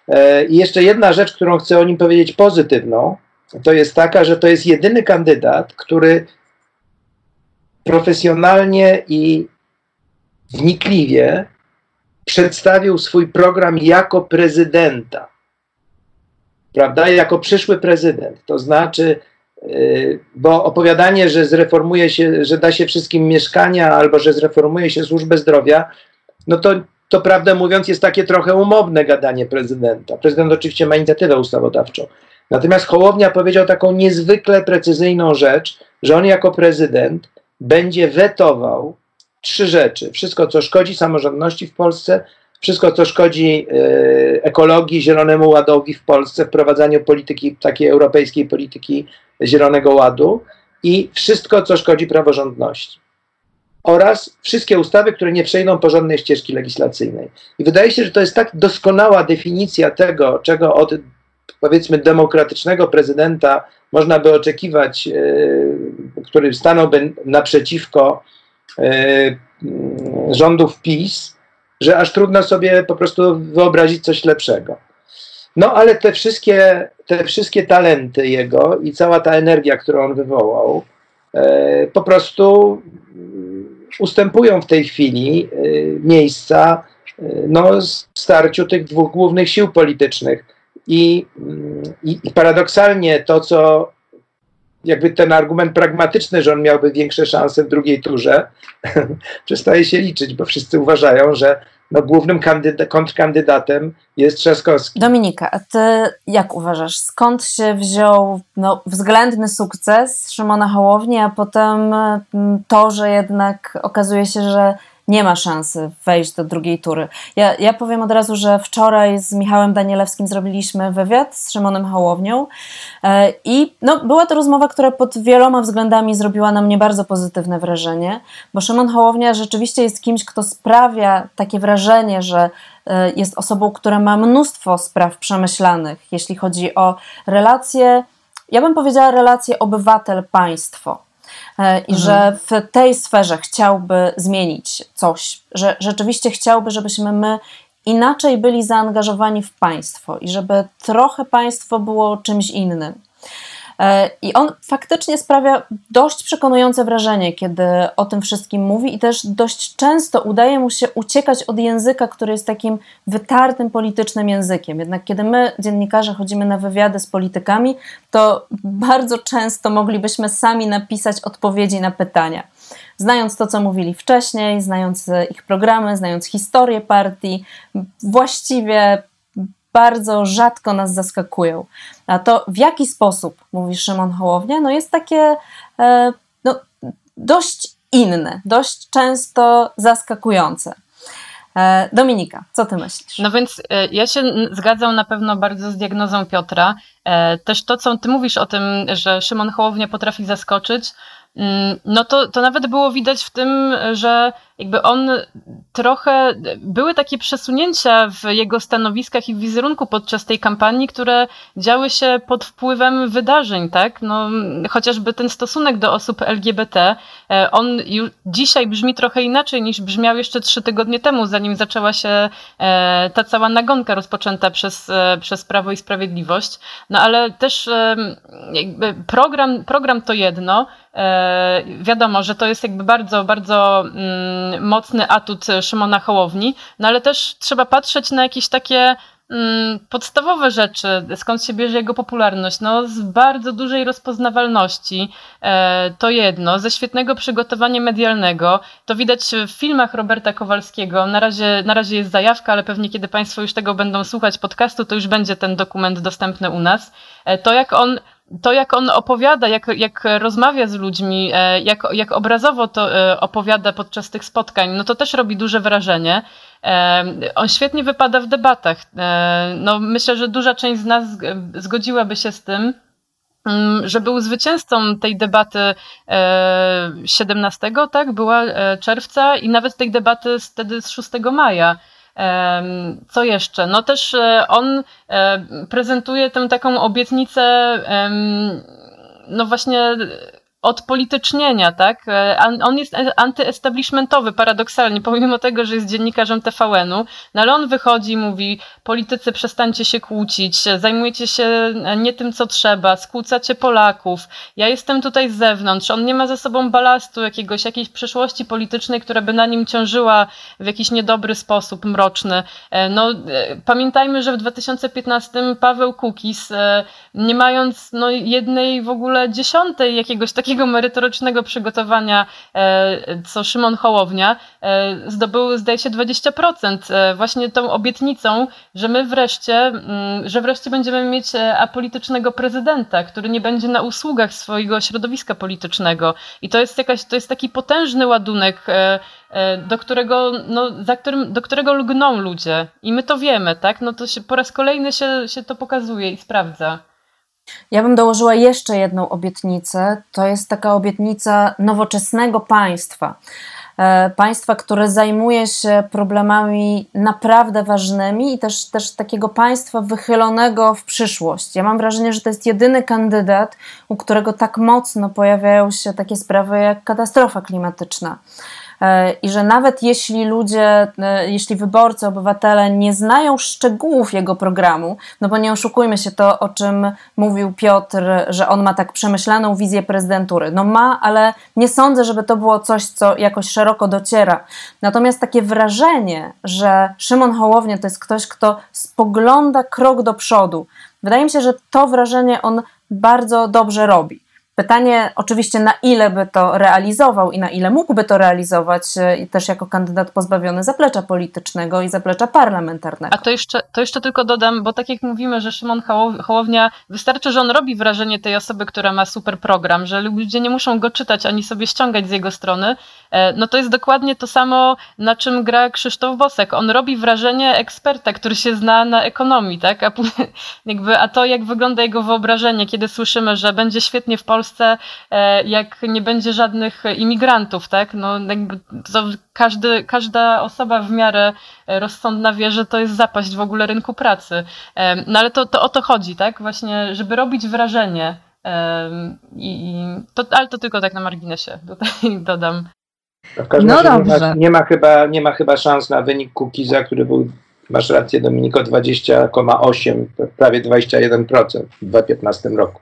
E, I jeszcze jedna rzecz, którą chcę o nim powiedzieć pozytywną, to jest taka, że to jest jedyny kandydat, który profesjonalnie i wnikliwie przedstawił swój program jako prezydenta. Prawda? Jako przyszły prezydent. To znaczy, bo opowiadanie, że zreformuje się, że da się wszystkim mieszkania albo że zreformuje się służbę zdrowia, no to, to prawdę mówiąc jest takie trochę umowne gadanie prezydenta. Prezydent oczywiście ma inicjatywę ustawodawczą. Natomiast Hołownia powiedział taką niezwykle precyzyjną rzecz, że on jako prezydent będzie wetował trzy rzeczy. Wszystko, co szkodzi samorządności w Polsce, wszystko, co szkodzi y, ekologii, zielonemu ładowi w Polsce, wprowadzaniu polityki, takiej europejskiej polityki Zielonego Ładu i wszystko, co szkodzi praworządności. Oraz wszystkie ustawy, które nie przejdą porządnej ścieżki legislacyjnej. I wydaje się, że to jest tak doskonała definicja tego, czego od powiedzmy demokratycznego prezydenta można by oczekiwać, yy, który stanąłby naprzeciwko yy, rządów PiS, że aż trudno sobie po prostu wyobrazić coś lepszego. No ale te wszystkie, te wszystkie talenty jego i cała ta energia, którą on wywołał, e, po prostu ustępują w tej chwili e, miejsca e, no, starciu tych dwóch głównych sił politycznych. I, i, I paradoksalnie to, co jakby ten argument pragmatyczny, że on miałby większe szanse w drugiej turze, przestaje się liczyć, bo wszyscy uważają, że no, głównym kandyda- kontrkandydatem jest Trzaskowski. Dominika, a ty jak uważasz, skąd się wziął no, względny sukces Szymona Hołowni, a potem mm, to, że jednak okazuje się, że nie ma szansy wejść do drugiej tury. Ja, ja powiem od razu, że wczoraj z Michałem Danielewskim zrobiliśmy wywiad z Szymonem Hołownią e, i no, była to rozmowa, która pod wieloma względami zrobiła na mnie bardzo pozytywne wrażenie, bo Szymon Hołownia rzeczywiście jest kimś, kto sprawia takie wrażenie, że e, jest osobą, która ma mnóstwo spraw przemyślanych, jeśli chodzi o relacje, ja bym powiedziała relacje obywatel-państwo. E, i mhm. że w tej sferze chciałby zmienić coś, że rzeczywiście chciałby, żebyśmy my inaczej byli zaangażowani w państwo i żeby trochę państwo było czymś innym. E, I on faktycznie sprawia dość przekonujące wrażenie, kiedy o tym wszystkim mówi, i też dość często udaje mu się uciekać od języka, który jest takim wytartym politycznym językiem. Jednak kiedy my, dziennikarze, chodzimy na wywiady z politykami, to bardzo często moglibyśmy sami napisać odpowiedzi na pytania. Znając to, co mówili wcześniej, znając ich programy, znając historię partii, właściwie bardzo rzadko nas zaskakują. A to w jaki sposób, mówi Szymon Hołownia, no jest takie e, no, dość inne, dość często zaskakujące. E, Dominika, co ty myślisz? No więc e, ja się zgadzam na pewno bardzo z diagnozą Piotra. Też to, co ty mówisz o tym, że Szymon Hołownia potrafi zaskoczyć, mm, no to, to nawet było widać w tym, że jakby on trochę, były takie przesunięcia w jego stanowiskach i w wizerunku podczas tej kampanii, które działy się pod wpływem wydarzeń, tak? No, chociażby ten stosunek do osób LGBT, e, on już dzisiaj brzmi trochę inaczej niż brzmiał jeszcze trzy tygodnie temu, zanim zaczęła się e, ta cała nagonka rozpoczęta przez, e, przez Prawo i Sprawiedliwość. No ale też jakby program, program to jedno, wiadomo, że to jest jakby bardzo, bardzo mm, mocny atut Szymona Hołowni, no ale też trzeba patrzeć na jakieś takie mm, podstawowe rzeczy, skąd się bierze jego popularność. No, z bardzo dużej rozpoznawalności, e, to jedno, ze świetnego przygotowania medialnego. To widać w filmach Roberta Kowalskiego. Na razie, na razie jest zajawka, ale pewnie kiedy Państwo już tego będą słuchać podcastu, to już będzie ten dokument dostępny u nas. E, to jak on to, jak on opowiada, jak, jak rozmawia z ludźmi, e, jak, jak obrazowo to e, opowiada podczas tych spotkań, no to też robi duże wrażenie. E, on świetnie wypada w debatach. No, myślę, że duża część z nas zgodziłaby się z tym, mm, że był zwycięzcą tej debaty 17, tak, była czerwca i nawet tej debaty wtedy z 6 maja. Co jeszcze? No też e, on e, prezentuje tę taką obietnicę, no właśnie odpolitycznienia, tak? E, on jest antyestablishmentowy, paradoksalnie, pomimo tego, że jest dziennikarzem TVN-u, no ale on wychodzi i mówi, politycy przestańcie się kłócić, zajmujecie się nie tym, co trzeba, skłócacie Polaków, ja jestem tutaj z zewnątrz, on nie ma ze sobą balastu jakiegoś, jakiejś przeszłości politycznej, która by na nim ciążyła w jakiś niedobry sposób, mroczny. E, no, e, pamiętajmy, że w 2015 Paweł Kukis, nie mając no, jednej w ogóle dziesiątej jakiegoś takiego takiego merytorycznego przygotowania, e, co Szymon Hołownia, e, zdobył, zdaje się, 20%. E, właśnie tą obietnicą, że my wreszcie, mm, że wreszcie będziemy mieć apolitycznego prezydenta, który nie będzie na usługach swojego środowiska politycznego. I to jest jakaś, to jest taki potężny ładunek, do którego, no, za którym, do którego lgną ludzie. I my to wiemy, tak? No to się, po raz kolejny się, się to pokazuje i sprawdza. Ja bym dołożyła jeszcze jedną obietnicę. To jest taka obietnica nowoczesnego państwa. E, państwa, które zajmuje się problemami naprawdę ważnymi i też, też takiego państwa wychylonego w przyszłość. Ja mam wrażenie, że to jest jedyny kandydat, u którego tak mocno pojawiają się takie sprawy jak katastrofa klimatyczna. E, i że nawet jeśli ludzie, e, jeśli wyborcy, obywatele nie znają szczegółów jego programu, no bo nie oszukujmy się to, o czym mówił Piotr, że on ma tak przemyślaną wizję prezydentury. No ma, ale nie sądzę, żeby to było coś, co jakoś szeroko dociera. Natomiast takie wrażenie, że Szymon Hołownia to jest ktoś, kto spogląda krok do przodu, wydaje mi się, że to wrażenie on bardzo dobrze robi. Pytanie oczywiście, na ile by to realizował i na ile mógłby to realizować e, też jako kandydat pozbawiony zaplecza politycznego i zaplecza parlamentarnego. A to jeszcze, to jeszcze tylko dodam, bo tak jak mówimy, że Szymon Hołownia, wystarczy, że on robi wrażenie tej osoby, która ma super program, że ludzie nie muszą go czytać ani sobie ściągać z jego strony, e, no to jest dokładnie to samo, na czym gra Krzysztof Bosek. On robi wrażenie eksperta, który się zna na ekonomii, tak? A, jakby, a to, jak wygląda jego wyobrażenie, kiedy słyszymy, że będzie świetnie w Polsce, Polsce, e, jak nie będzie żadnych imigrantów, tak? No, jakby to każdy, każda osoba w miarę rozsądna wie, że to jest zapaść w ogóle rynku pracy. E, no ale to, to o to chodzi, tak? Właśnie, żeby robić wrażenie. E, I, to, ale to tylko tak na marginesie tutaj dodam. W każdym no razie nie ma, nie ma, chyba, nie ma chyba szans na wynik Kukiza, który był, masz rację Dominiko, 20,8, prawie 21% w 2015 roku.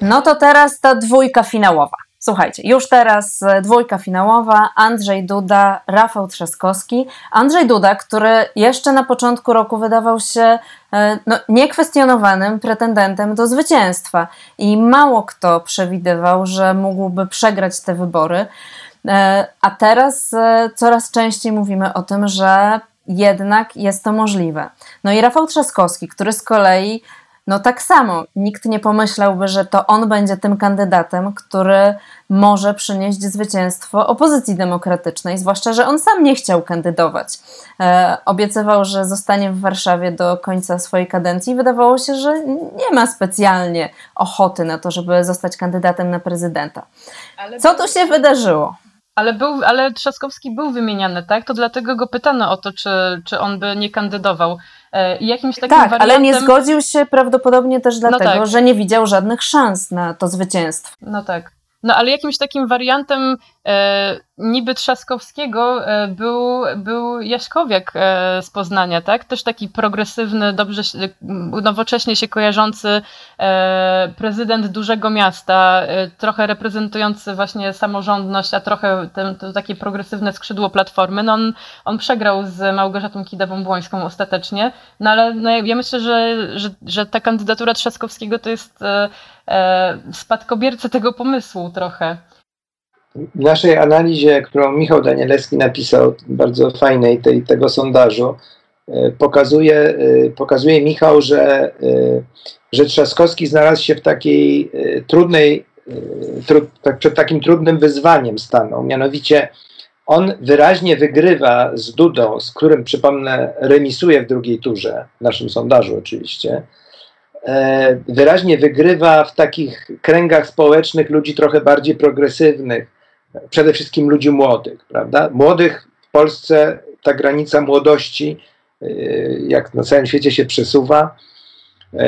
No to teraz ta dwójka finałowa. Słuchajcie, już teraz e, dwójka finałowa: Andrzej Duda, Rafał Trzaskowski. Andrzej Duda, który jeszcze na początku roku wydawał się e, no, niekwestionowanym pretendentem do zwycięstwa, i mało kto przewidywał, że mógłby przegrać te wybory. E, a teraz coraz częściej mówimy o tym, że jednak jest to możliwe. No i Rafał Trzaskowski, który z kolei no tak samo nikt nie pomyślałby, że to on będzie tym kandydatem, który może przynieść zwycięstwo opozycji demokratycznej, zwłaszcza, że on sam nie chciał kandydować. E, obiecywał, że zostanie w Warszawie do końca swojej kadencji. Wydawało się, że nie ma specjalnie ochoty na to, żeby zostać kandydatem na prezydenta. Co tu się wydarzyło? Ale, był, ale Trzaskowski był wymieniany, tak? To dlatego go pytano o to, czy, czy on by nie kandydował. E, jakimś takim tak, wariantem... ale nie zgodził się prawdopodobnie też no dlatego, no tak. że nie widział żadnych szans na to zwycięstwo. No tak. No ale jakimś takim wariantem niby Trzaskowskiego e, był, był Jaśkowiak e, z Poznania, tak? Też taki progresywny, dobrze, nowocześnie się kojarzący e, prezydent dużego miasta, e, trochę reprezentujący właśnie samorządność, a trochę ten, to takie progresywne skrzydło Platformy. No on, on przegrał z Małgorzatą Kidawą-Błońską ostatecznie, no ale no ja myślę, że, że, że ta kandydatura Trzaskowskiego to jest e, spadkobierca tego pomysłu trochę w naszej analizie, którą Michał Danielewski napisał, bardzo fajnej tej, tego sondażu, e, pokazuje, e, pokazuje Michał, że, e, że Trzaskowski znalazł się w takiej trudnej, tak, przed takim trudnym wyzwaniem stanął. Mianowicie on wyraźnie wygrywa z Dudą, z którym, przypomnę, remisuje w drugiej turze, w naszym sondażu oczywiście. Wyraźnie wygrywa w takich kręgach społecznych ludzi trochę bardziej progresywnych, przede wszystkim ludzi młodych, prawda? Młodych w Polsce ta granica młodości, y, jak na całym świecie się przesuwa, y,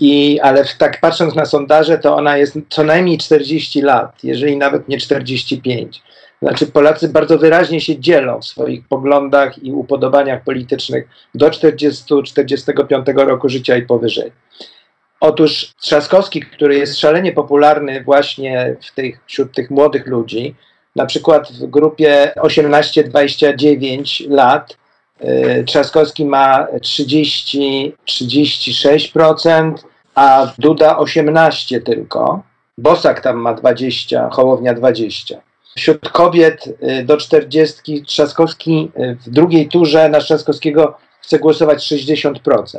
i, ale tak patrząc na sondaże, to ona jest co najmniej 40 lat, jeżeli nawet nie 45. Znaczy Polacy bardzo wyraźnie się dzielą w swoich poglądach i upodobaniach politycznych do 40-45 roku życia i powyżej. Otóż Trzaskowski, który jest szalenie popularny właśnie w tych, wśród tych młodych ludzi, na przykład w grupie 18-29 lat y, Trzaskowski ma 30-36%, a Duda 18 tylko. Bosak tam ma 20, Hołownia 20. Wśród kobiet y, do 40 Trzaskowski y, w drugiej turze na Trzaskowskiego chce głosować 60%.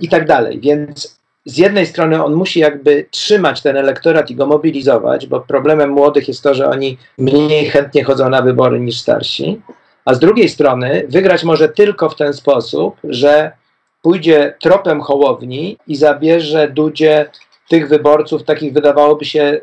I tak dalej. Więc z jednej strony on musi jakby trzymać ten elektorat i go mobilizować, bo problemem młodych jest to, że oni mniej chętnie chodzą na wybory niż starsi, a z drugiej strony wygrać może tylko w ten sposób, że pójdzie tropem Hołowni i zabierze Dudzie tych wyborców, takich wydawałoby się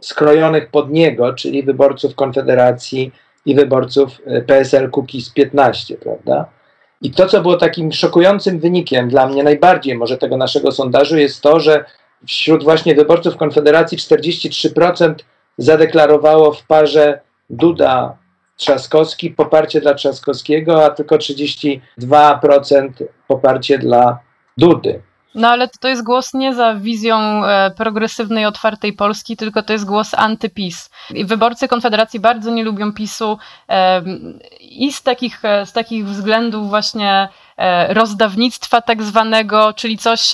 skrojonych pod niego, czyli wyborców Konfederacji i wyborców e, PSL Kukiz 15, prawda? I to, co było takim szokującym wynikiem dla mnie najbardziej może tego naszego sondażu, jest to, że wśród właśnie wyborców Konfederacji 43% zadeklarowało w parze Duda Trzaskowski poparcie dla Trzaskowskiego, a tylko 32% poparcie dla Dudy. No ale to jest głos nie za wizją e, progresywnej, otwartej Polski, tylko to jest głos antypis. Wyborcy Konfederacji bardzo nie lubią PiSu e, i z takich, e, z takich względów właśnie rozdawnictwa tak zwanego, czyli coś,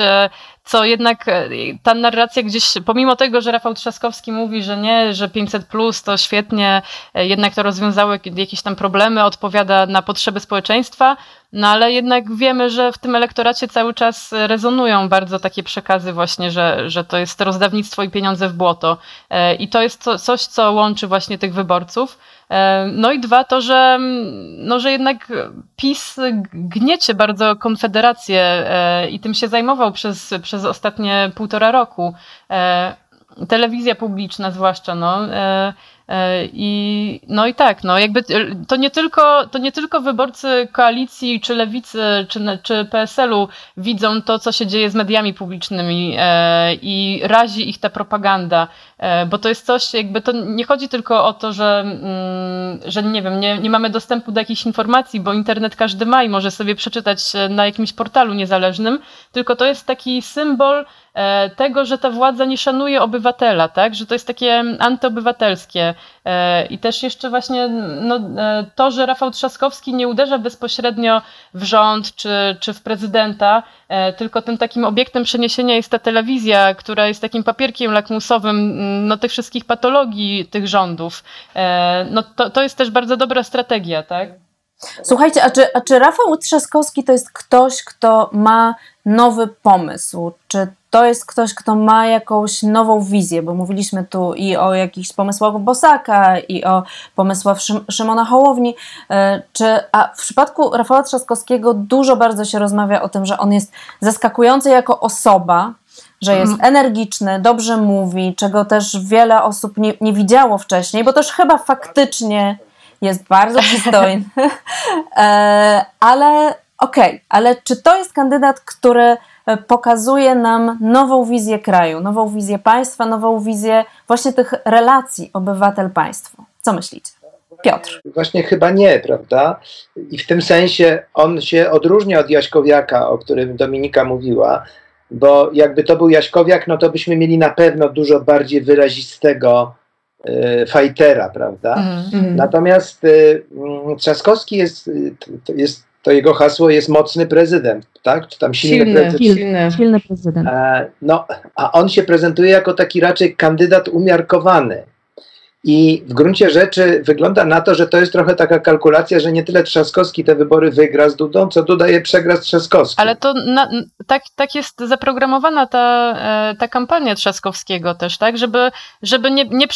co jednak e, ta narracja gdzieś, pomimo tego, że Rafał Trzaskowski mówi, że nie, że 500 plus to świetnie, jednak to rozwiązało jakieś tam problemy, odpowiada na potrzeby społeczeństwa, no ale jednak wiemy, że w tym elektoracie cały czas rezonują bardzo takie przekazy właśnie, że, że to jest rozdawnictwo i pieniądze w błoto. E, I to jest coś, co łączy właśnie tych wyborców. E, no i dwa, to, że, mm, no, że jednak PiS gniecie bardzo Konfederację e, i tym się zajmował przez, przez ostatnie półtora roku. Telewizja publiczna zwłaszcza, no. E, I, no i tak, no jakby e, to nie tylko, to nie tylko wyborcy koalicji, czy lewicy, czy, czy PSL-u widzą to, co się dzieje z mediami publicznymi e, i razi ich ta propaganda, e, bo to jest coś, jakby to nie chodzi tylko o to, że, mm, że nie wiem, nie, nie mamy dostępu do jakichś informacji, bo internet każdy ma i może sobie przeczytać na jakimś portalu niezależnym, tylko to jest taki symbol e, tego, że ta władza nie szanuje obywatela, tak? Że to jest takie antyobywatelskie. E, I też jeszcze właśnie no, e, to, że Rafał Trzaskowski nie uderza bezpośrednio w rząd czy, czy w prezydenta, e, tylko tym takim obiektem przeniesienia jest ta telewizja, która jest takim papierkiem lakmusowym mm, no, tych wszystkich patologii tych rządów. No, to, to jest też bardzo dobra strategia, tak? Słuchajcie, a czy, a czy Rafał Trzaskowski to jest ktoś, kto ma nowy pomysł? Czy to jest ktoś, kto ma jakąś nową wizję, bo mówiliśmy tu i o jakichś pomysłach Bosaka, i o pomysłach Szymona Hołowni, e, czy, a w przypadku Rafała Trzaskowskiego dużo bardzo się rozmawia o tym, że on jest zaskakujący jako osoba, że jest mhm. energiczny, dobrze mówi, czego też wiele osób nie, nie widziało wcześniej, bo też chyba faktycznie jest bardzo przystojny. e, ale okej, okay, ale czy to jest kandydat, który e, pokazuje nam nową wizję kraju, nową wizję państwa, nową wizję właśnie tych relacji obywatel-państwo? Co myślicie? Piotr. Właśnie chyba nie, prawda? I w tym sensie on się odróżnia od Jaśkowiaka, o którym Dominika mówiła, bo jakby to był Jaśkowiak, no to byśmy mieli na pewno dużo bardziej wyrazistego fajtera, prawda? Mm. Natomiast y, mm, Trzaskowski jest, y, jest, to jego hasło jest mocny prezydent, tak? Czy tam silny, silny prezydent. Silny, silny prezydent. E, no, a on się prezentuje jako taki raczej kandydat umiarkowany. I w gruncie rzeczy wygląda na to, że to jest trochę taka kalkulacja, że nie tyle Trzaskowski te wybory wygra z Dudą, co Duda je przegra z Trzaskowskim. Ale to na, tak, tak jest zaprogramowana ta, e, ta kampania Trzaskowskiego też, tak? Żeby, żeby nie, nie,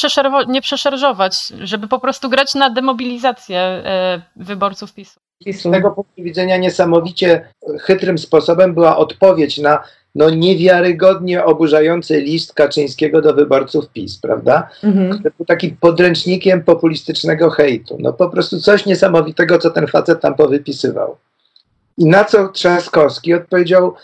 nie przeszarżować, żeby po prostu grać na demobilizację e, wyborców PiSu. Z tego punktu widzenia niesamowicie chytrym sposobem była odpowiedź na no niewiarygodnie oburzający list Kaczyńskiego do wyborców PiS, prawda? Mhm. Który był takim podręcznikiem populistycznego hejtu. No po prostu coś niesamowitego, co ten facet tam powypisywał. I na co Trzaskowski odpowiedział,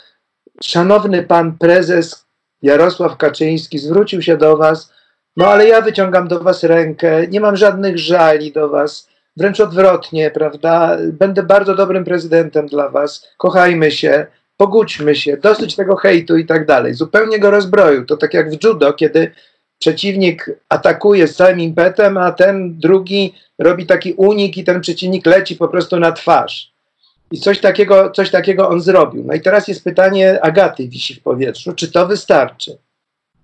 szanowny pan prezes Jarosław Kaczyński zwrócił się do was, no ale ja wyciągam do was rękę, nie mam żadnych żali do was, wręcz odwrotnie, prawda? Będę bardzo dobrym prezydentem dla was, kochajmy się, pogódźmy się, dosyć tego hejtu i tak dalej. Zupełnie go rozbroił. To tak jak w judo, kiedy przeciwnik atakuje z całym impetem, a ten drugi robi taki unik i ten przeciwnik leci po prostu na twarz. I coś takiego, coś takiego on zrobił. No i teraz jest pytanie Agaty wisi w powietrzu, czy to wystarczy?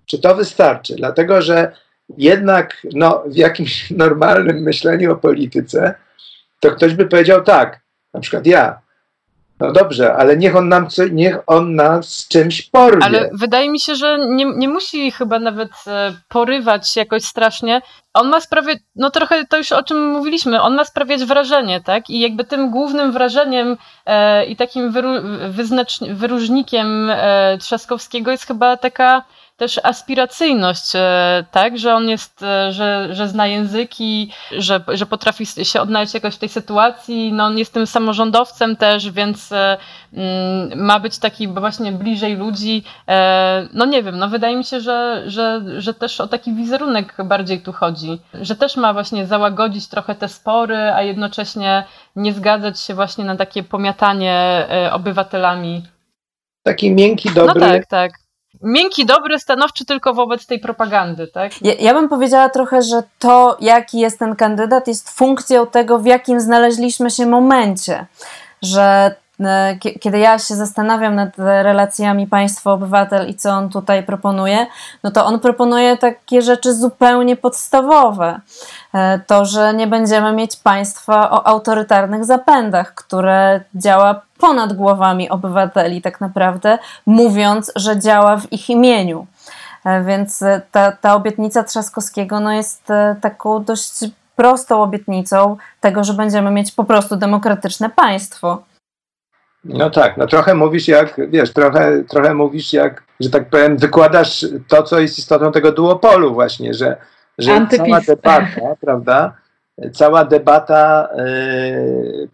Czy to wystarczy? Dlatego, że jednak no, w jakimś normalnym myśleniu o polityce, to ktoś by powiedział tak, na przykład ja, no dobrze, ale niech on nam niech on nas czymś porwie. Ale wydaje mi się, że nie, nie musi chyba nawet e, porywać jakoś strasznie. On ma sprawiać, no trochę to już o czym mówiliśmy, on ma sprawiać wrażenie, tak? I jakby tym głównym wrażeniem e, i takim wyru, wyznacz, wyróżnikiem e, Trzaskowskiego jest chyba taka też aspiracyjność, e, tak, że on jest, e, że, że zna języki, że, że potrafi się odnaleźć jakoś w tej sytuacji, no on jest tym samorządowcem też, więc e, mm, ma być taki właśnie bliżej ludzi, no nie wiem, no wydaje mi się, że, że, że też o taki wizerunek bardziej tu chodzi, że też ma właśnie załagodzić trochę te spory, a jednocześnie nie zgadzać się właśnie na takie pomiatanie obywatelami. Taki miękki, dobry. No tak, tak miękki, dobry, stanowczy tylko wobec tej propagandy, tak? Ja, ja, bym powiedziała trochę, że to, jaki jest ten kandydat, jest funkcją tego, w jakim znaleźliśmy się momencie. Że e, kiedy ja się zastanawiam nad relacjami państwo-obywatel i co on tutaj proponuje, no to on proponuje takie rzeczy zupełnie podstawowe. E, to, że nie będziemy mieć państwa o autorytarnych zapędach, które działa ponad głowami obywateli, tak naprawdę, mówiąc, że działa w ich imieniu. E, więc e, ta, ta obietnica Trzaskowskiego no jest taką dość prostą obietnicą tego, że będziemy mieć po prostu demokratyczne państwo. No tak, no trochę mówisz jak, wiesz, trochę, trochę mówisz jak, że tak powiem, wykładasz to, co jest istotą tego duopolu właśnie, że że cała debata, prawda, cała debata y,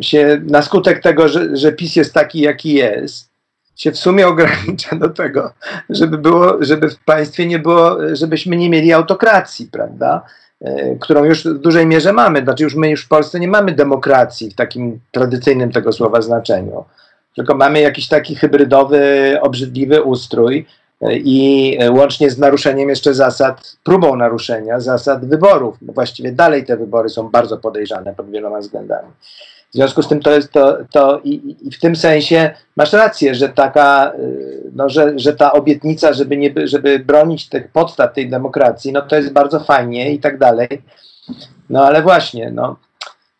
się na skutek tego, że, że PiS jest taki, jaki jest, się w sumie ogranicza do tego, żeby było, żeby w państwie nie było, żebyśmy nie mieli autokracji, prawda? Y, którą już w dużej mierze mamy. Znaczy już my już w Polsce nie mamy demokracji w takim tradycyjnym tego słowa znaczeniu, tylko mamy jakiś taki hybrydowy, obrzydliwy ustrój, i łącznie z naruszeniem jeszcze zasad, próbą naruszenia zasad wyborów. Właściwie dalej te wybory są bardzo podejrzane pod wieloma względami. W związku z tym to jest to, to i, i w tym sensie masz rację, że taka, y, no, że, że ta obietnica, żeby, nie, żeby bronić tych podstaw tej demokracji, no to jest bardzo fajnie i tak dalej. No ale właśnie, no,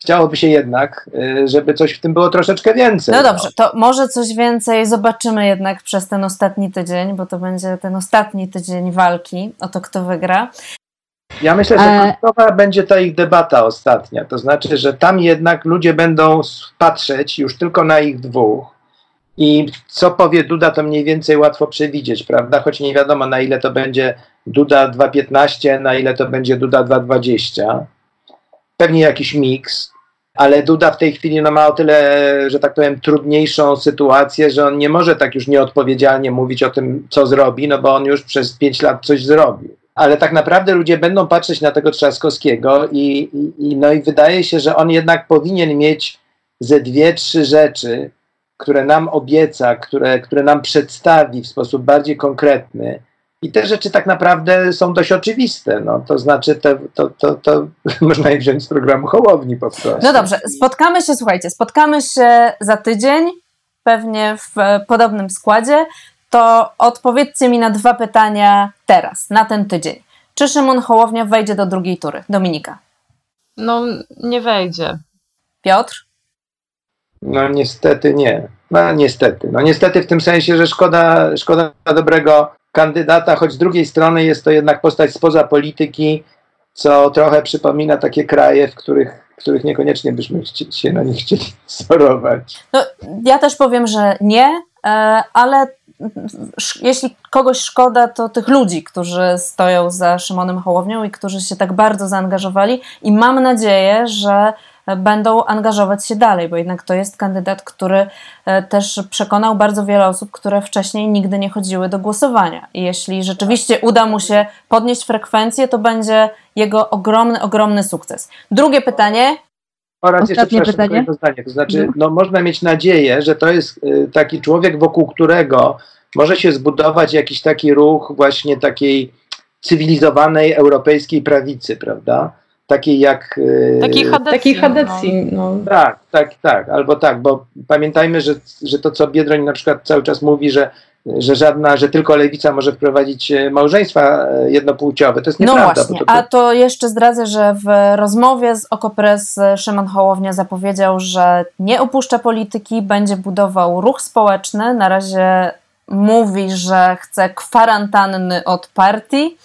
chciałoby się jednak, y, żeby coś w tym było troszeczkę więcej. No dobrze, to może coś więcej zobaczymy jednak przez ten ostatni tydzień, bo to będzie ten ostatni tydzień walki o to, kto wygra. Ja myślę, że e... kluczowa będzie ta ich debata ostatnia. To znaczy, że tam jednak ludzie będą patrzeć już tylko na ich dwóch. I co powie Duda, to mniej więcej łatwo przewidzieć, prawda? Choć nie wiadomo, na ile to będzie Duda 2.15, na ile to będzie Duda 2.20. Pewnie jakiś miks, ale Duda w tej chwili no, ma o tyle, że tak powiem, trudniejszą sytuację, że on nie może tak już nieodpowiedzialnie mówić o tym, co zrobi, no bo on już przez 5 lat coś zrobił ale tak naprawdę ludzie będą patrzeć na tego Trzaskowskiego i, i, no i wydaje się, że on jednak powinien mieć ze dwie, trzy rzeczy, które nam obieca, które, które nam przedstawi w sposób bardziej konkretny. I te rzeczy tak naprawdę są dość oczywiste. No, to znaczy, te, to, to, to można je wziąć z programu Hołowni po prostu. No dobrze, spotkamy się, słuchajcie, spotkamy się za tydzień, pewnie w podobnym składzie to odpowiedzcie mi na dwa pytania teraz, na ten tydzień. Czy Szymon Hołownia wejdzie do drugiej tury? Dominika. No, nie wejdzie. Piotr? No niestety nie. No niestety. No niestety w tym sensie, że szkoda, szkoda dobrego kandydata, choć z drugiej strony jest to jednak postać spoza polityki, co trochę przypomina takie kraje, w których, których niekoniecznie byśmy się na nich chcieli wzorować. No, ja też powiem, że nie, e, ale jeśli kogoś szkoda, to tych ludzi, którzy stoją za Szymonem Hołownią i którzy się tak bardzo zaangażowali i mam nadzieję, że będą angażować się dalej, bo jednak to jest kandydat, który e, też przekonał bardzo wiele osób, które wcześniej nigdy nie chodziły do głosowania. I jeśli rzeczywiście uda mu się podnieść frekwencję, to będzie jego ogromny, ogromny sukces. Drugie pytanie, oraz Ostatnie jeszcze pytanie. zdanie. To znaczy, no. no, można mieć nadzieję, że to jest y, taki człowiek, wokół którego może się zbudować jakiś taki ruch właśnie takiej cywilizowanej europejskiej prawicy, prawda? Takiej jak. Y, takiej Hadecji. Hadecji no. no. Tak, tak, tak. Albo tak, bo pamiętajmy, że, że to, co Biedroń na przykład cały czas mówi, że że żadna, że tylko lewica może wprowadzić e, małżeństwa e, jednopłciowe. To jest no nieprawda. No właśnie, to... a to jeszcze zdradzę, że w rozmowie z Okopres e, Szymon Hołownia zapowiedział, że nie opuszcza polityki, będzie budował ruch społeczny. Na razie mówi, że chce kwarantanny od partii,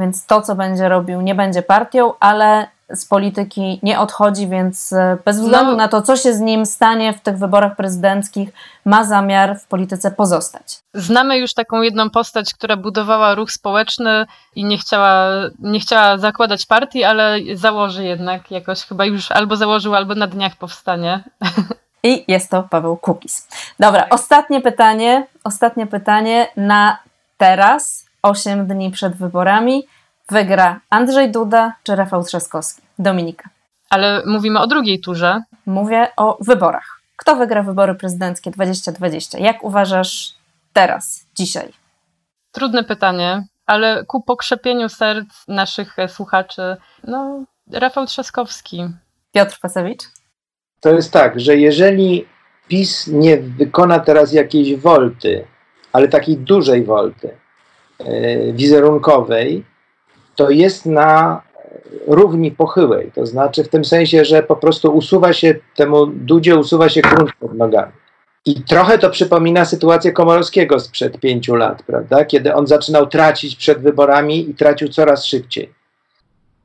więc to, co będzie robił, nie będzie partią, ale z polityki nie odchodzi, więc e, bez względu no. na to, co się z nim stanie w tych wyborach prezydenckich, ma zamiar w polityce pozostać. Znamy już taką jedną postać, która budowała ruch społeczny i nie chciała, nie chciała zakładać partii, ale założy jednak jakoś, chyba już albo założył, albo na dniach powstanie. I jest to Paweł Kukis. Dobra, ostatnie pytanie, ostatnie pytanie na teraz, 8 dni przed wyborami. Wygra Andrzej Duda czy Rafał Trzaskowski? Dominika. Ale mówimy o drugiej turze. Mówię o wyborach. Kto wygra wybory prezydenckie 2020? Jak uważasz teraz, dzisiaj? Trudne pytanie, ale ku pokrzepieniu serc naszych słuchaczy, no, Rafał Trzaskowski. Piotr Pasewicz? To jest tak, że jeżeli PiS nie wykona teraz jakiejś wolty, ale takiej dużej wolty, wizerunkowej, to jest na równi pochyłej. To znaczy w tym sensie, że po prostu usuwa się temu dudzie, usuwa się grunt pod nogami. I trochę to przypomina sytuację Komorowskiego sprzed pięciu lat, prawda? Kiedy on zaczynał tracić przed wyborami i tracił coraz szybciej.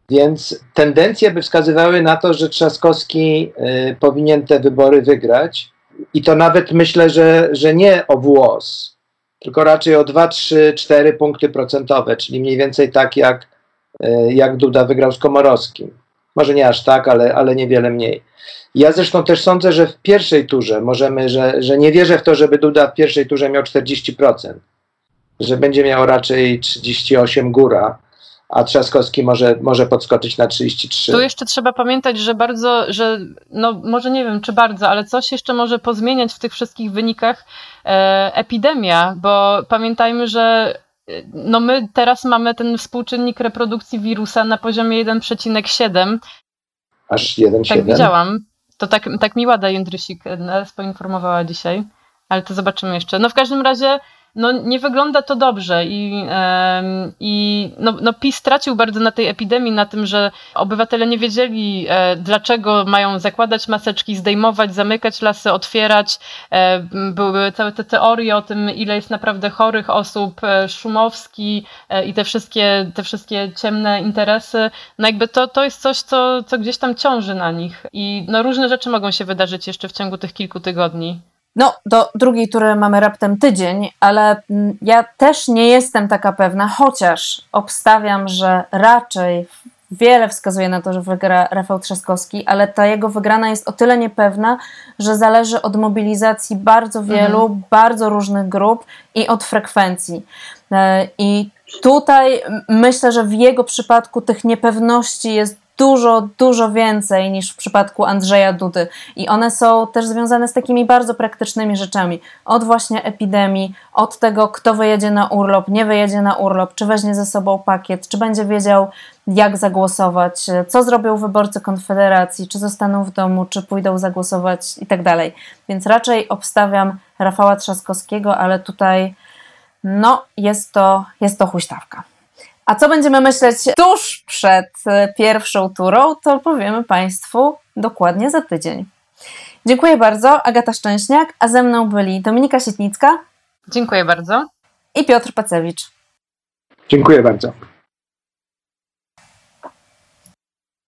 Więc tendencje by wskazywały na to, że Trzaskowski y, powinien te wybory wygrać. I to nawet myślę, że, że nie o włos, tylko raczej o 2, 3, 4 punkty procentowe, czyli mniej więcej tak jak E, jak Duda wygrał z Komorowskim. Może nie aż tak, ale, ale niewiele mniej. Ja zresztą też sądzę, że w pierwszej turze możemy, że, że nie wierzę w to, żeby Duda w pierwszej turze miał 40%, że będzie miał raczej 38 góra, a Trzaskowski może, może podskoczyć na 33. Tu jeszcze trzeba pamiętać, że bardzo, że no może nie wiem czy bardzo, ale coś jeszcze może pozmieniać w tych wszystkich wynikach e, epidemia, bo pamiętajmy, że no my teraz mamy ten współczynnik reprodukcji wirusa na poziomie 1,7. Aż 1,7? Tak widziałam. To tak, tak mi Łada Jędrysik e, nas poinformowała dzisiaj, ale to zobaczymy jeszcze. No w każdym razie no, nie wygląda to dobrze i, i no, no PiS stracił bardzo na tej epidemii, na tym, że obywatele nie wiedzieli, e, dlaczego mają zakładać maseczki, zdejmować, zamykać lasy, otwierać. E, były całe te teorie o tym, ile jest naprawdę chorych osób, e, Szumowski i te wszystkie, te wszystkie ciemne interesy. No jakby to, to jest coś, co, co gdzieś tam ciąży na nich i no, różne rzeczy mogą się wydarzyć jeszcze w ciągu tych kilku tygodni. No, do drugiej tury mamy raptem tydzień, ale mm, ja też nie jestem taka pewna, chociaż obstawiam, że raczej wiele wskazuje na to, że wygra Rafał Trzaskowski, ale ta jego wygrana jest o tyle niepewna, że zależy od mobilizacji bardzo wielu, mhm. bardzo różnych grup i od frekwencji. E, I tutaj myślę, że w jego przypadku tych niepewności jest dużo, dużo więcej niż w przypadku Andrzeja Dudy. I one są też związane z takimi bardzo praktycznymi rzeczami. Od właśnie epidemii, od tego, kto wyjedzie na urlop, nie wyjedzie na urlop, czy weźmie ze sobą pakiet, czy będzie wiedział, jak zagłosować, co zrobią wyborcy Konfederacji, czy zostaną w domu, czy pójdą zagłosować i tak dalej. Więc raczej obstawiam Rafała Trzaskowskiego, ale tutaj no, jest to, jest to huśtawka. A co będziemy myśleć tuż przed e, pierwszą turą, to powiemy Państwu dokładnie za tydzień. Dziękuję bardzo, Agata Szczęśniak, a ze mną byli Dominika Sietnicka. Dziękuję bardzo. I Piotr Pacewicz. Dziękuję bardzo.